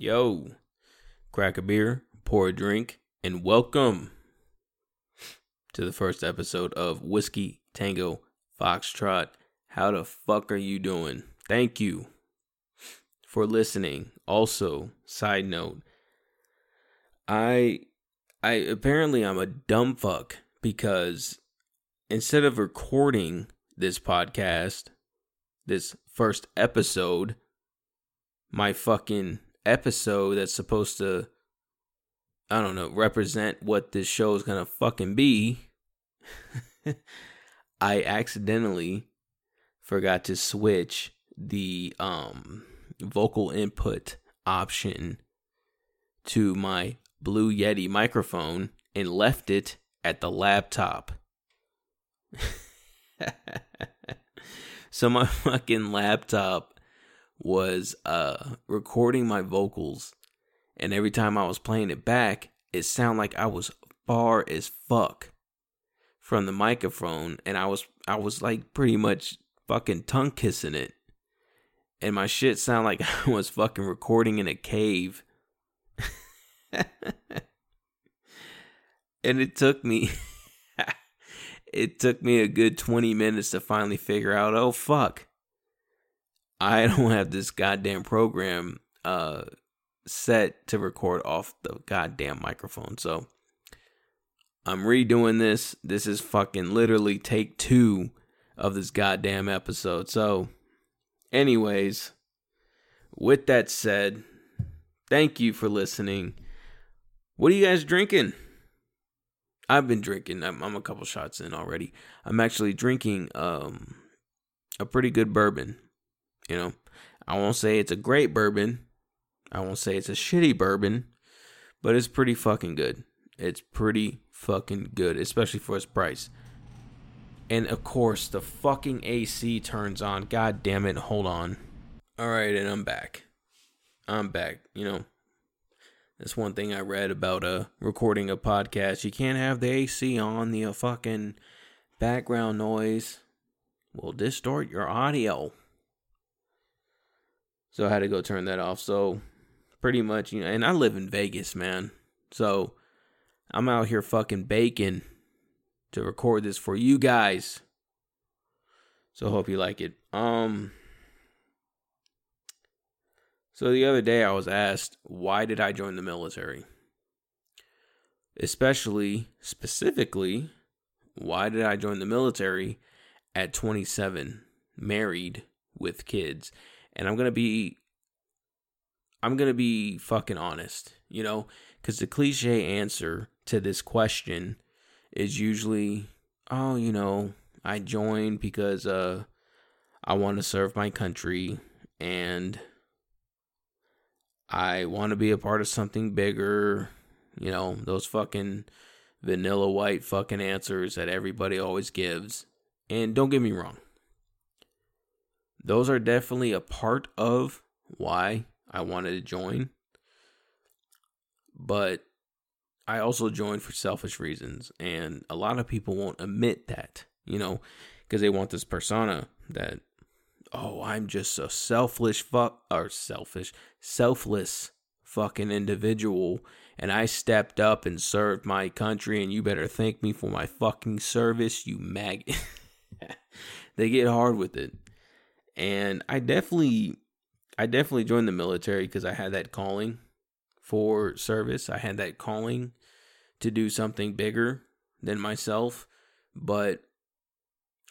Yo, crack a beer, pour a drink, and welcome to the first episode of Whiskey Tango Foxtrot. How the fuck are you doing? Thank you for listening. Also, side note, I I apparently I'm a dumb fuck because instead of recording this podcast, this first episode, my fucking episode that's supposed to I don't know, represent what this show is going to fucking be, I accidentally forgot to switch the um vocal input option to my Blue Yeti microphone and left it at the laptop. so my fucking laptop was uh recording my vocals and every time I was playing it back, it sounded like I was far as fuck from the microphone and I was I was like pretty much fucking tongue kissing it. And my shit sounded like I was fucking recording in a cave. and it took me it took me a good 20 minutes to finally figure out oh fuck i don't have this goddamn program uh set to record off the goddamn microphone so i'm redoing this this is fucking literally take two of this goddamn episode so anyways with that said thank you for listening what are you guys drinking I've been drinking. I'm, I'm, a couple shots in already. I'm actually drinking um a pretty good bourbon. You know, I won't say it's a great bourbon. I won't say it's a shitty bourbon, but it's pretty fucking good. It's pretty fucking good, especially for its price. And of course, the fucking AC turns on. God damn it. Hold on. All right, and I'm back. I'm back. You know, that's one thing I read about uh recording a podcast. You can't have the AC on. The uh, fucking background noise will distort your audio. So I had to go turn that off. So pretty much, you know, and I live in Vegas, man. So I'm out here fucking baking to record this for you guys. So hope you like it. Um so the other day I was asked, why did I join the military? Especially, specifically, why did I join the military at 27, married with kids? And I'm going to be I'm going to be fucking honest, you know, cuz the cliche answer to this question is usually, oh, you know, I joined because uh I want to serve my country and I want to be a part of something bigger. You know, those fucking vanilla white fucking answers that everybody always gives. And don't get me wrong, those are definitely a part of why I wanted to join. But I also joined for selfish reasons. And a lot of people won't admit that, you know, because they want this persona that oh, I'm just a selfish fuck or selfish, selfless fucking individual and I stepped up and served my country and you better thank me for my fucking service, you mag they get hard with it. And I definitely I definitely joined the military because I had that calling for service. I had that calling to do something bigger than myself, but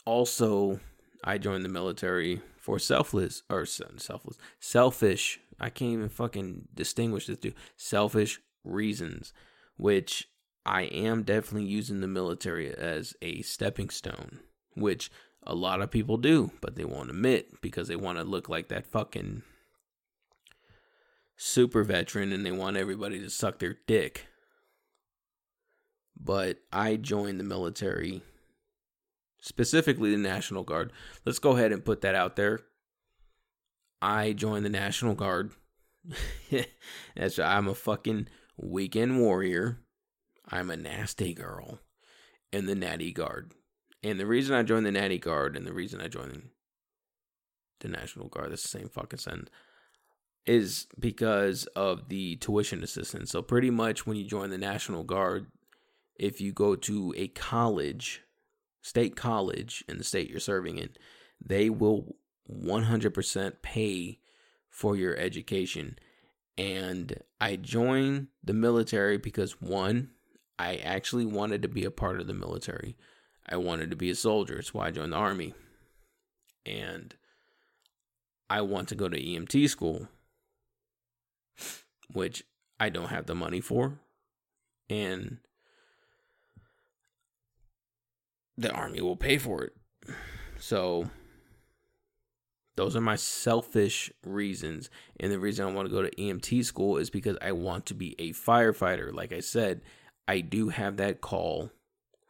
also I joined the military for selfless or selfless, selfish. I can't even fucking distinguish this two selfish reasons, which I am definitely using the military as a stepping stone, which a lot of people do, but they won't admit because they want to look like that fucking super veteran and they want everybody to suck their dick. But I joined the military specifically the National Guard. Let's go ahead and put that out there. I joined the National Guard. That's I'm a fucking weekend warrior. I'm a nasty girl in the Natty Guard. And the reason I joined the Natty Guard and the reason I joined the National Guard, that's the same fucking sentence. is because of the tuition assistance. So pretty much when you join the National Guard, if you go to a college, state college in the state you're serving in, they will 100% pay for your education. And I joined the military because one, I actually wanted to be a part of the military. I wanted to be a soldier. That's why I joined the army. And I want to go to EMT school which I don't have the money for. And the army will pay for it. So those are my selfish reasons. And the reason I want to go to EMT school is because I want to be a firefighter. Like I said, I do have that call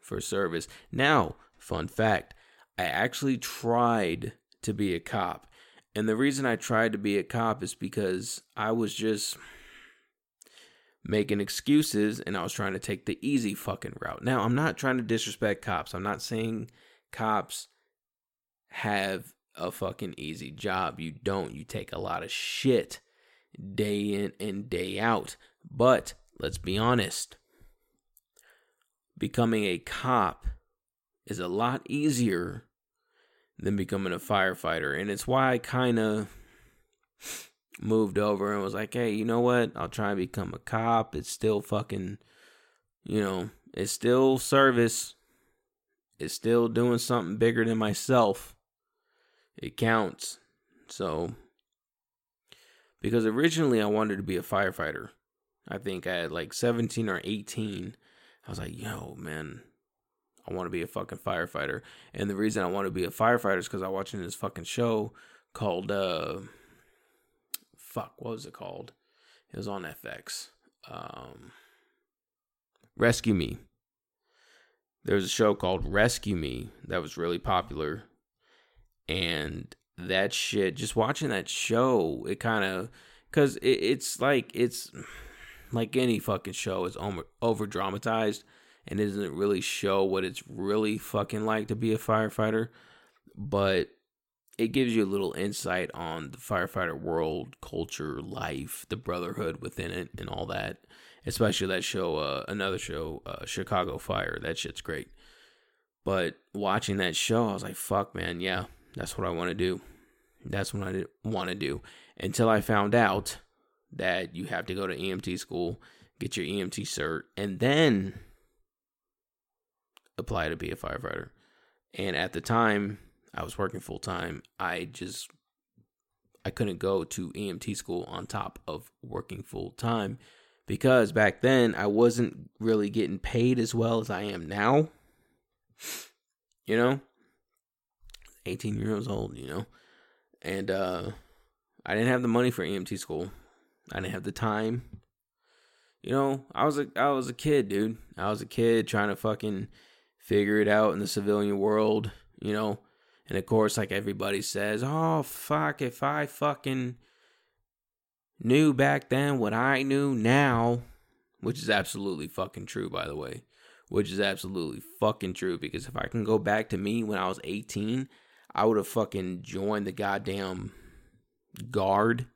for service. Now, fun fact I actually tried to be a cop. And the reason I tried to be a cop is because I was just making excuses and I was trying to take the easy fucking route. Now, I'm not trying to disrespect cops. I'm not saying cops have a fucking easy job. You don't. You take a lot of shit day in and day out. But let's be honest becoming a cop is a lot easier than becoming a firefighter. And it's why I kind of moved over and was like, hey, you know what? I'll try and become a cop. It's still fucking, you know, it's still service. It's still doing something bigger than myself. It counts. So, because originally I wanted to be a firefighter. I think I had like 17 or 18, I was like, yo, man, I want to be a fucking firefighter. And the reason I want to be a firefighter is because I'm watching this fucking show called, uh, fuck, what was it called? It was on FX. Um, Rescue Me. There was a show called Rescue Me that was really popular. And that shit, just watching that show, it kind of, because it, it's like, it's like any fucking show, is over, dramatized and doesn't really show what it's really fucking like to be a firefighter. But it gives you a little insight on the firefighter world, culture, life, the brotherhood within it, and all that. Especially that show, uh, another show, uh, Chicago Fire. That shit's great. But watching that show, I was like, fuck, man, yeah, that's what I want to do. That's what I want to do. Until I found out that you have to go to EMT school, get your EMT cert, and then apply to be a firefighter. And at the time, I was working full time. I just I couldn't go to EMT school on top of working full time because back then I wasn't really getting paid as well as I am now. You know? 18 years old, you know? And uh I didn't have the money for EMT school. I didn't have the time. You know, I was a I was a kid, dude. I was a kid trying to fucking figure it out in the civilian world, you know. And of course, like everybody says, oh, fuck, if I fucking knew back then what I knew now, which is absolutely fucking true, by the way, which is absolutely fucking true. Because if I can go back to me when I was 18, I would have fucking joined the goddamn guard.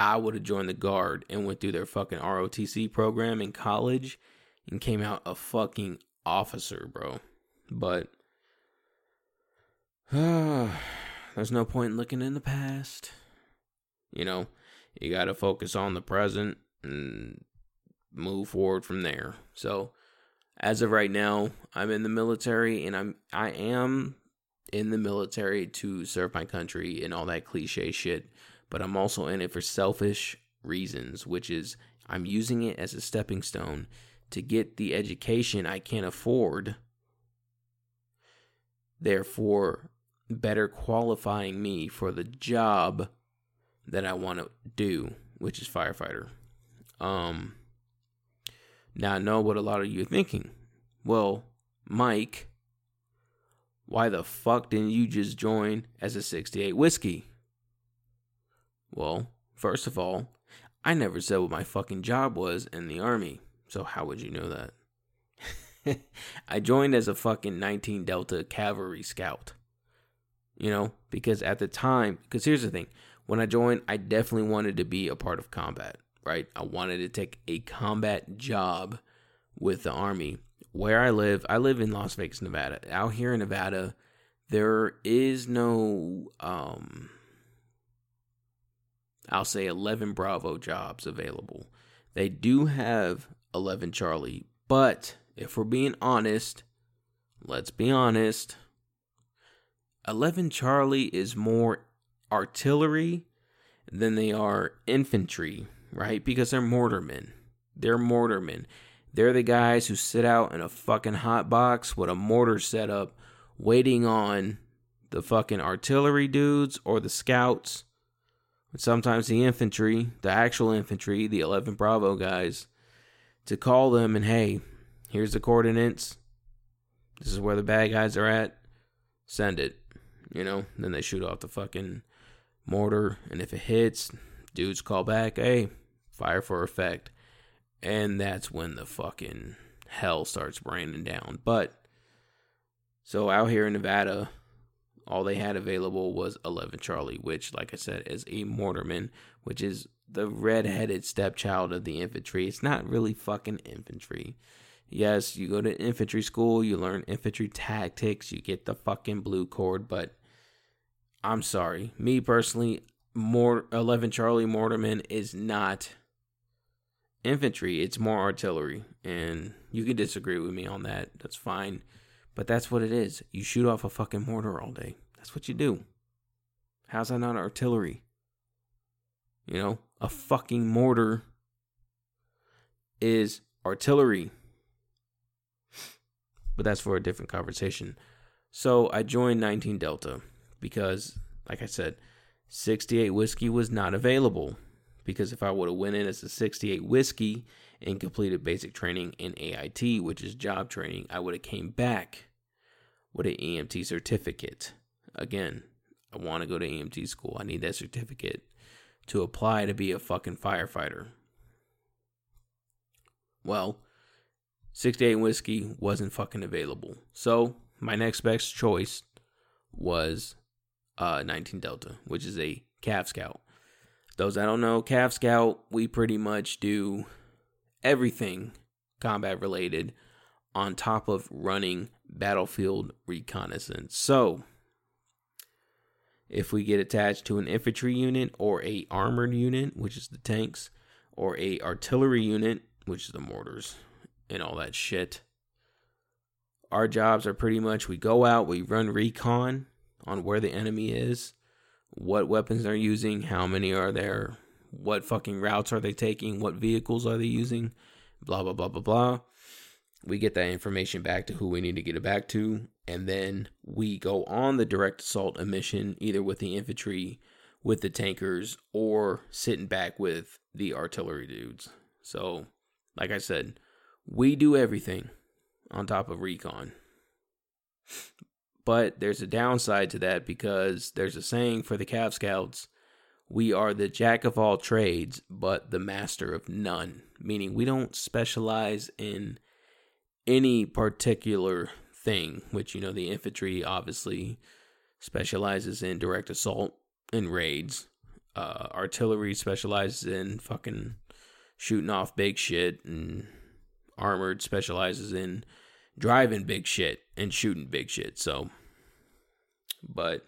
I would have joined the guard and went through their fucking ROTC program in college and came out a fucking officer, bro. But there's no point in looking in the past. You know, you got to focus on the present and move forward from there. So, as of right now, I'm in the military and I'm I am in the military to serve my country and all that cliche shit, but I'm also in it for selfish reasons, which is I'm using it as a stepping stone to get the education I can't afford. Therefore, better qualifying me for the job that I want to do, which is firefighter. Um, now I know what a lot of you are thinking. Well, Mike, why the fuck didn't you just join as a 68 whiskey? Well, first of all, I never said what my fucking job was in the army, so how would you know that? I joined as a fucking 19 Delta cavalry scout. You know, because at the time, because here's the thing when I joined, I definitely wanted to be a part of combat, right? I wanted to take a combat job with the Army. Where I live, I live in Las Vegas, Nevada. Out here in Nevada, there is no, um, I'll say 11 Bravo jobs available. They do have 11 Charlie, but if we're being honest, let's be honest, 11 Charlie is more artillery than they are infantry, right? Because they're mortarmen. They're mortarmen. They're the guys who sit out in a fucking hot box with a mortar set up waiting on the fucking artillery dudes or the scouts. Sometimes the infantry, the actual infantry, the 11 Bravo guys, to call them and hey, here's the coordinates. This is where the bad guys are at. Send it. You know, then they shoot off the fucking mortar, and if it hits, dudes call back, hey, fire for effect. And that's when the fucking hell starts raining down. But, so out here in Nevada, all they had available was 11 Charlie, which, like I said, is a mortarman, which is the red-headed stepchild of the infantry. It's not really fucking infantry. Yes, you go to infantry school, you learn infantry tactics, you get the fucking blue cord, but I'm sorry. Me personally, more 11 Charlie Mortarman is not infantry, it's more artillery. And you can disagree with me on that. That's fine. But that's what it is. You shoot off a fucking mortar all day. That's what you do. How's that not artillery? You know, a fucking mortar is artillery. But that's for a different conversation. So I joined 19 Delta because, like I said, 68 whiskey was not available. Because if I would have went in as a 68 whiskey and completed basic training in AIT, which is job training, I would have came back with an EMT certificate. Again, I want to go to EMT school. I need that certificate to apply to be a fucking firefighter. Well, 68 whiskey wasn't fucking available. So, my next best choice was uh, 19 Delta, which is a Cav Scout. Those I don't know, Cav Scout, we pretty much do everything combat related on top of running battlefield reconnaissance. So, if we get attached to an infantry unit or a armored unit, which is the tanks, or a artillery unit, which is the mortars and all that shit. Our jobs are pretty much we go out, we run recon on where the enemy is, what weapons they're using, how many are there, what fucking routes are they taking, what vehicles are they using, blah blah blah blah blah. We get that information back to who we need to get it back to, and then we go on the direct assault mission either with the infantry, with the tankers, or sitting back with the artillery dudes. So, like I said, we do everything on top of recon. But there's a downside to that because there's a saying for the Cav Scouts we are the jack of all trades, but the master of none. Meaning we don't specialize in any particular thing, which, you know, the infantry obviously specializes in direct assault and raids. Uh, artillery specializes in fucking shooting off big shit and Armored specializes in driving big shit and shooting big shit. So, but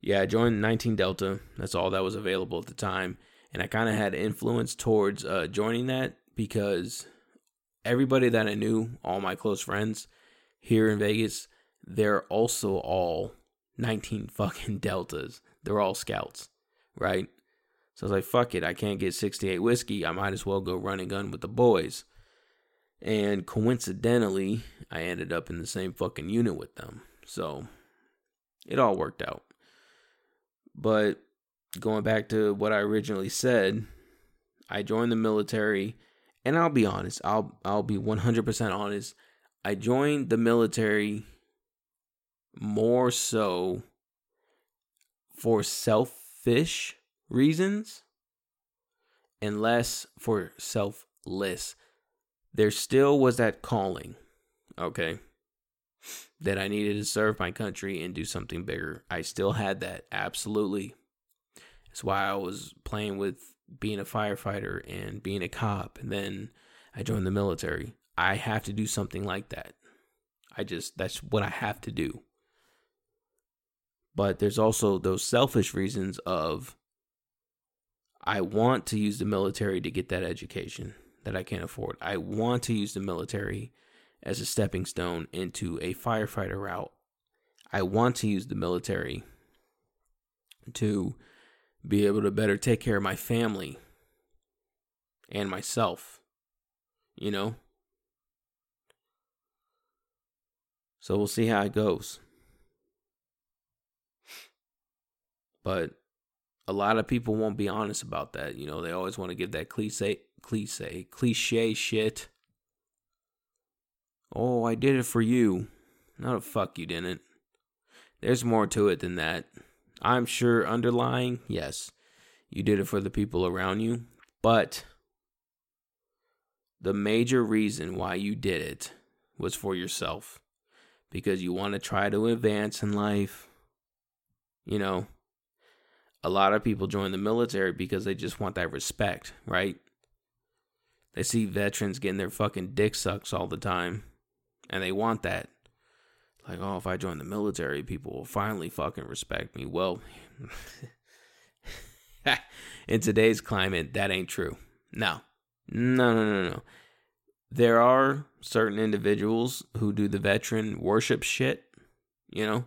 yeah, I joined 19 Delta. That's all that was available at the time. And I kind of had influence towards uh, joining that because everybody that I knew, all my close friends here in Vegas, they're also all 19 fucking Deltas. They're all scouts, right? So I was like, fuck it, I can't get 68 whiskey. I might as well go run and gun with the boys. And coincidentally, I ended up in the same fucking unit with them. So it all worked out. But going back to what I originally said, I joined the military and I'll be honest, I'll I'll be 100% honest. I joined the military more so for selfish reasons and less for selfless there still was that calling, okay, that I needed to serve my country and do something bigger. I still had that, absolutely. That's why I was playing with being a firefighter and being a cop, and then I joined the military. I have to do something like that. I just, that's what I have to do. But there's also those selfish reasons of I want to use the military to get that education that I can't afford. I want to use the military as a stepping stone into a firefighter route. I want to use the military to be able to better take care of my family and myself, you know? So we'll see how it goes. But a lot of people won't be honest about that. You know, they always want to give that cliche, cliche, cliche shit. Oh, I did it for you. No, fuck you didn't. There's more to it than that. I'm sure underlying, yes, you did it for the people around you, but the major reason why you did it was for yourself because you want to try to advance in life. You know, a lot of people join the military because they just want that respect, right? They see veterans getting their fucking dick sucks all the time, and they want that. Like, oh, if I join the military, people will finally fucking respect me. Well, in today's climate, that ain't true. No, no, no, no, no. There are certain individuals who do the veteran worship shit. You know,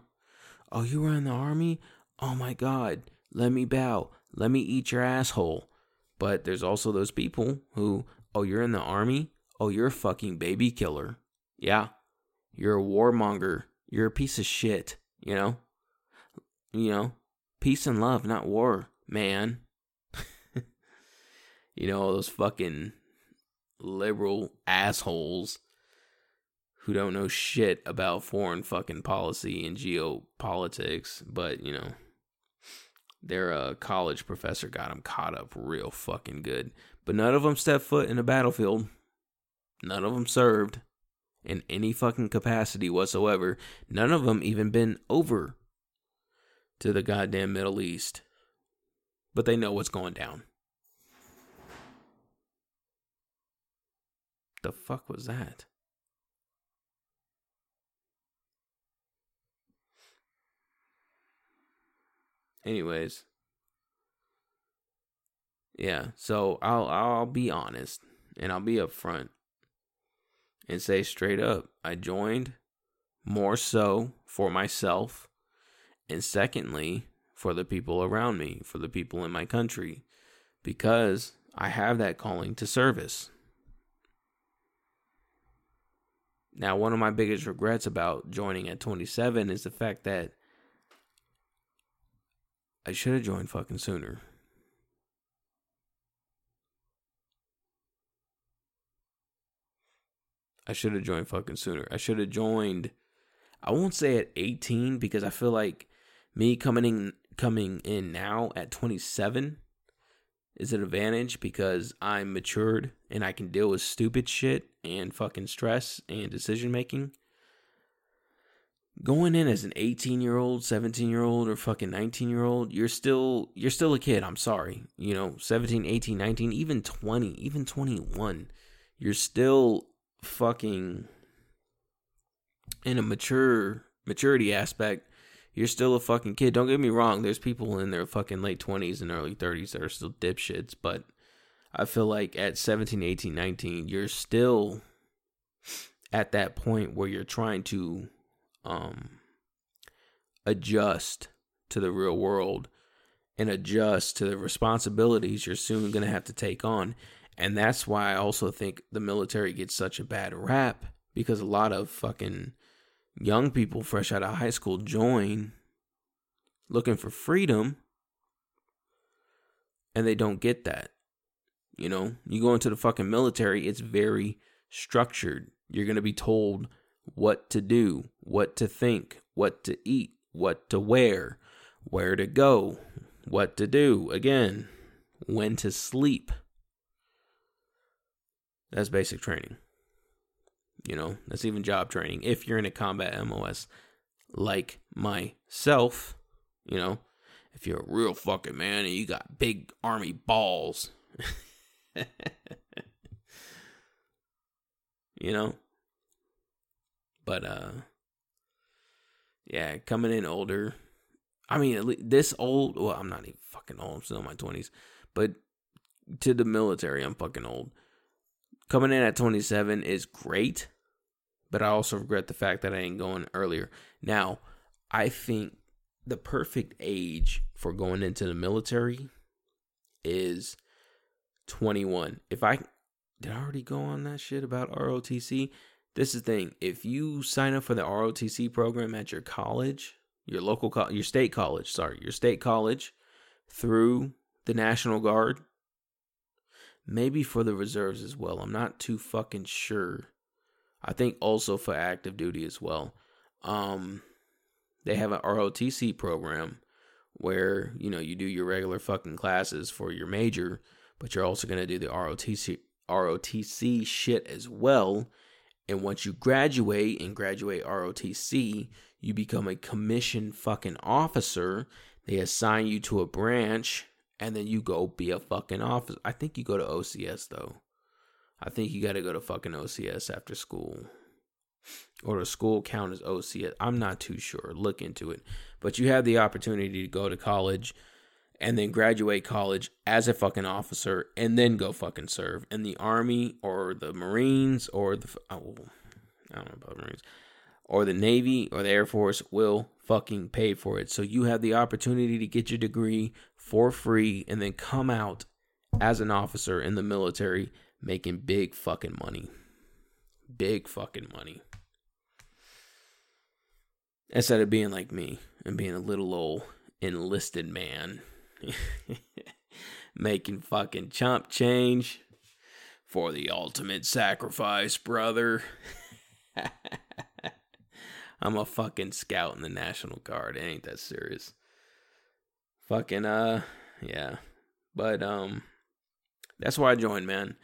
oh, you were in the army? Oh my God let me bow. Let me eat your asshole. But there's also those people who, oh, you're in the army? Oh, you're a fucking baby killer. Yeah. You're a warmonger. You're a piece of shit, you know? You know, peace and love, not war, man. you know, those fucking liberal assholes who don't know shit about foreign fucking policy and geopolitics, but, you know, their uh, college professor got them caught up real fucking good. But none of them stepped foot in a battlefield. None of them served in any fucking capacity whatsoever. None of them even been over to the goddamn Middle East. But they know what's going down. The fuck was that? Anyways. Yeah, so I'll I'll be honest and I'll be upfront and say straight up, I joined more so for myself and secondly for the people around me, for the people in my country because I have that calling to service. Now, one of my biggest regrets about joining at 27 is the fact that I should have joined fucking sooner. I should have joined fucking sooner. I should have joined. I won't say at 18 because I feel like me coming in coming in now at 27 is an advantage because I'm matured and I can deal with stupid shit and fucking stress and decision making going in as an 18 year old 17 year old or fucking 19 year old you're still you're still a kid i'm sorry you know 17 18 19 even 20 even 21 you're still fucking in a mature maturity aspect you're still a fucking kid don't get me wrong there's people in their fucking late 20s and early 30s that are still dipshits but i feel like at 17 18 19 you're still at that point where you're trying to um, adjust to the real world and adjust to the responsibilities you're soon going to have to take on. And that's why I also think the military gets such a bad rap because a lot of fucking young people fresh out of high school join looking for freedom and they don't get that. You know, you go into the fucking military, it's very structured. You're going to be told what to do, what to think, what to eat, what to wear, where to go, what to do, again, when to sleep. That's basic training. You know, that's even job training. If you're in a combat MOS like myself, you know, if you're a real fucking man and you got big army balls. you know? But uh yeah, coming in older. I mean, this old, well, I'm not even fucking old. I'm still in my 20s. But to the military, I'm fucking old. Coming in at 27 is great, but I also regret the fact that I ain't going earlier. Now, I think the perfect age for going into the military is 21. If I did I already go on that shit about ROTC? This is the thing. If you sign up for the ROTC program at your college, your local co- your state college, sorry, your state college through the National Guard, maybe for the reserves as well. I'm not too fucking sure. I think also for active duty as well. Um they have an ROTC program where, you know, you do your regular fucking classes for your major, but you're also going to do the ROTC ROTC shit as well. And once you graduate and graduate ROTC, you become a commissioned fucking officer. They assign you to a branch and then you go be a fucking officer. I think you go to OCS though. I think you got to go to fucking OCS after school. Or the school count as OCS. I'm not too sure. Look into it. But you have the opportunity to go to college and then graduate college as a fucking officer and then go fucking serve in the army or the marines or the oh, I don't know about the marines or the navy or the air force will fucking pay for it so you have the opportunity to get your degree for free and then come out as an officer in the military making big fucking money big fucking money instead of being like me and being a little old enlisted man making fucking chump change for the ultimate sacrifice, brother. I'm a fucking scout in the National Guard. It ain't that serious. Fucking uh yeah. But um that's why I joined, man.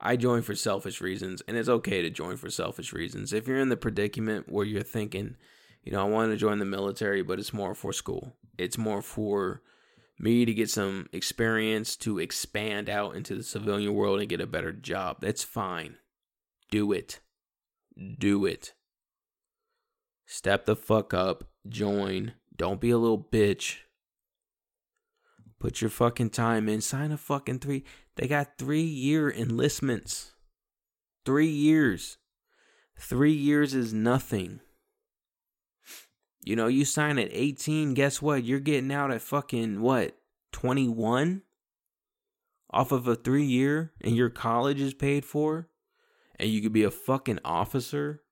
I joined for selfish reasons, and it's okay to join for selfish reasons. If you're in the predicament where you're thinking, you know, I want to join the military, but it's more for school. It's more for me to get some experience to expand out into the civilian world and get a better job. That's fine. Do it. Do it. Step the fuck up. Join. Don't be a little bitch. Put your fucking time in. Sign a fucking three. They got three year enlistments. Three years. Three years is nothing. You know, you sign at 18, guess what? You're getting out at fucking what? 21 off of a 3 year and your college is paid for and you could be a fucking officer?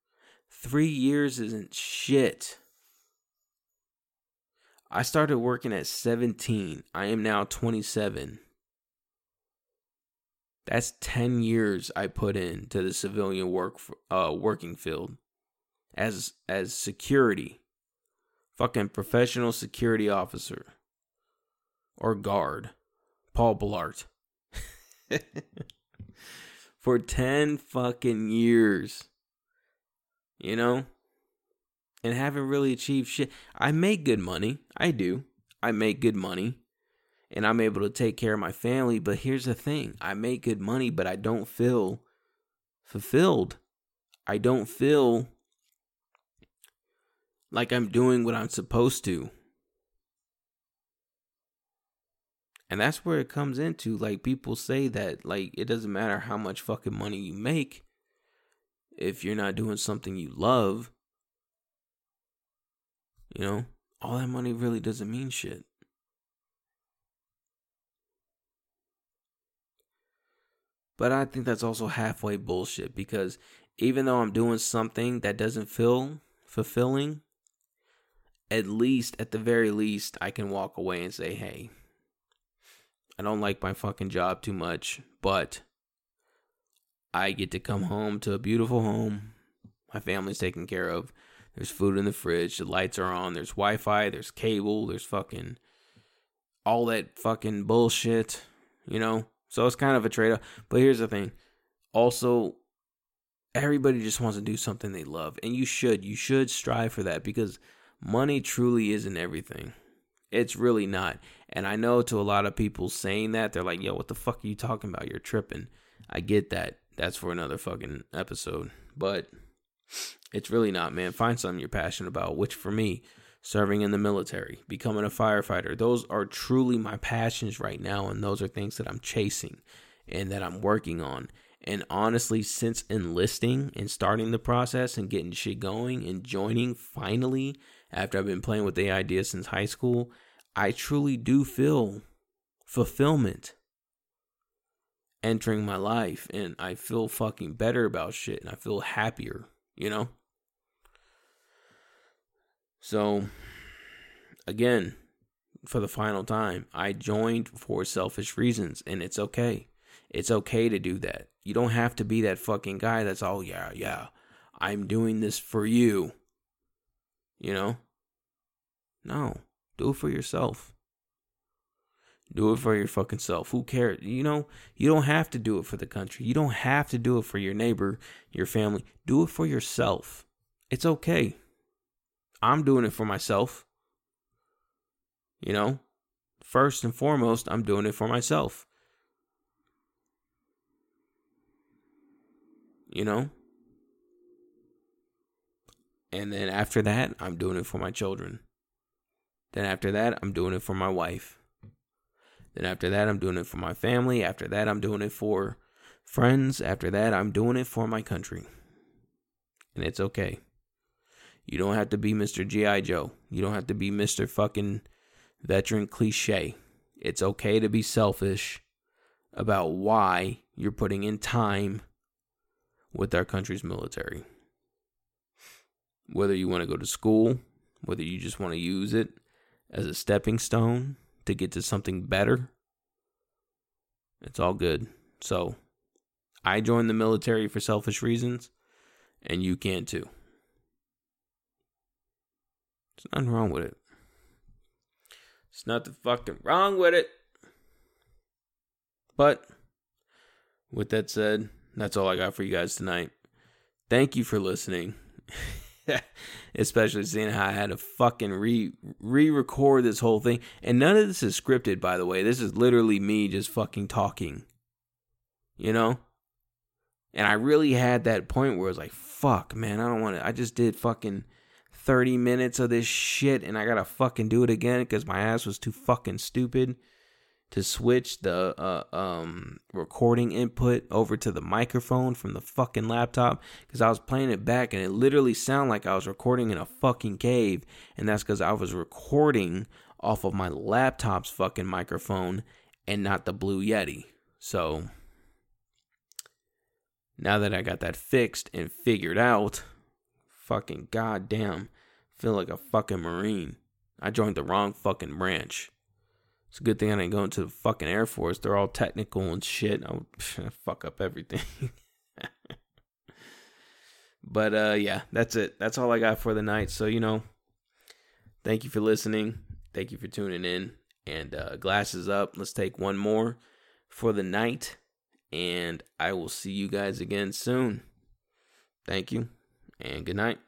3 years isn't shit. I started working at 17. I am now 27. That's 10 years I put into the civilian work uh working field as as security. Fucking professional security officer. Or guard. Paul Blart. For 10 fucking years. You know? And haven't really achieved shit. I make good money. I do. I make good money. And I'm able to take care of my family. But here's the thing I make good money, but I don't feel fulfilled. I don't feel like I'm doing what I'm supposed to. And that's where it comes into like people say that like it doesn't matter how much fucking money you make if you're not doing something you love. You know, all that money really doesn't mean shit. But I think that's also halfway bullshit because even though I'm doing something that doesn't feel fulfilling, at least, at the very least, I can walk away and say, hey, I don't like my fucking job too much, but I get to come home to a beautiful home. My family's taken care of. There's food in the fridge. The lights are on. There's Wi Fi. There's cable. There's fucking all that fucking bullshit, you know? So it's kind of a trade off. But here's the thing also, everybody just wants to do something they love. And you should. You should strive for that because money truly isn't everything. It's really not. And I know to a lot of people saying that, they're like, yo, what the fuck are you talking about? You're tripping. I get that. That's for another fucking episode. But it's really not, man. Find something you're passionate about, which for me, serving in the military, becoming a firefighter, those are truly my passions right now. And those are things that I'm chasing and that I'm working on. And honestly, since enlisting and starting the process and getting shit going and joining finally after I've been playing with the idea since high school, I truly do feel fulfillment entering my life and I feel fucking better about shit and I feel happier, you know? So, again, for the final time, I joined for selfish reasons and it's okay. It's okay to do that. You don't have to be that fucking guy that's all, yeah, yeah, I'm doing this for you. You know? No, do it for yourself. Do it for your fucking self. Who cares? You know, you don't have to do it for the country. You don't have to do it for your neighbor, your family. Do it for yourself. It's okay. I'm doing it for myself. You know, first and foremost, I'm doing it for myself. You know? And then after that, I'm doing it for my children. Then after that, I'm doing it for my wife. Then after that, I'm doing it for my family. After that, I'm doing it for friends. After that, I'm doing it for my country. And it's okay. You don't have to be Mr. G.I. Joe. You don't have to be Mr. fucking veteran cliche. It's okay to be selfish about why you're putting in time with our country's military. Whether you want to go to school, whether you just want to use it as a stepping stone to get to something better, it's all good. So, I joined the military for selfish reasons, and you can too. There's nothing wrong with it. There's nothing fucking wrong with it. But, with that said, that's all I got for you guys tonight. Thank you for listening. Especially seeing how I had to fucking re re record this whole thing. And none of this is scripted, by the way. This is literally me just fucking talking. You know? And I really had that point where I was like, fuck, man, I don't want to. I just did fucking 30 minutes of this shit and I gotta fucking do it again because my ass was too fucking stupid to switch the uh, um, recording input over to the microphone from the fucking laptop because I was playing it back and it literally sounded like I was recording in a fucking cave. And that's because I was recording off of my laptop's fucking microphone and not the Blue Yeti. So now that I got that fixed and figured out, fucking goddamn, feel like a fucking Marine. I joined the wrong fucking branch. It's a good thing I didn't go into the fucking Air Force. They're all technical and shit. I would fuck up everything. but uh yeah, that's it. That's all I got for the night. So, you know, thank you for listening. Thank you for tuning in. And uh glasses up. Let's take one more for the night. And I will see you guys again soon. Thank you and good night.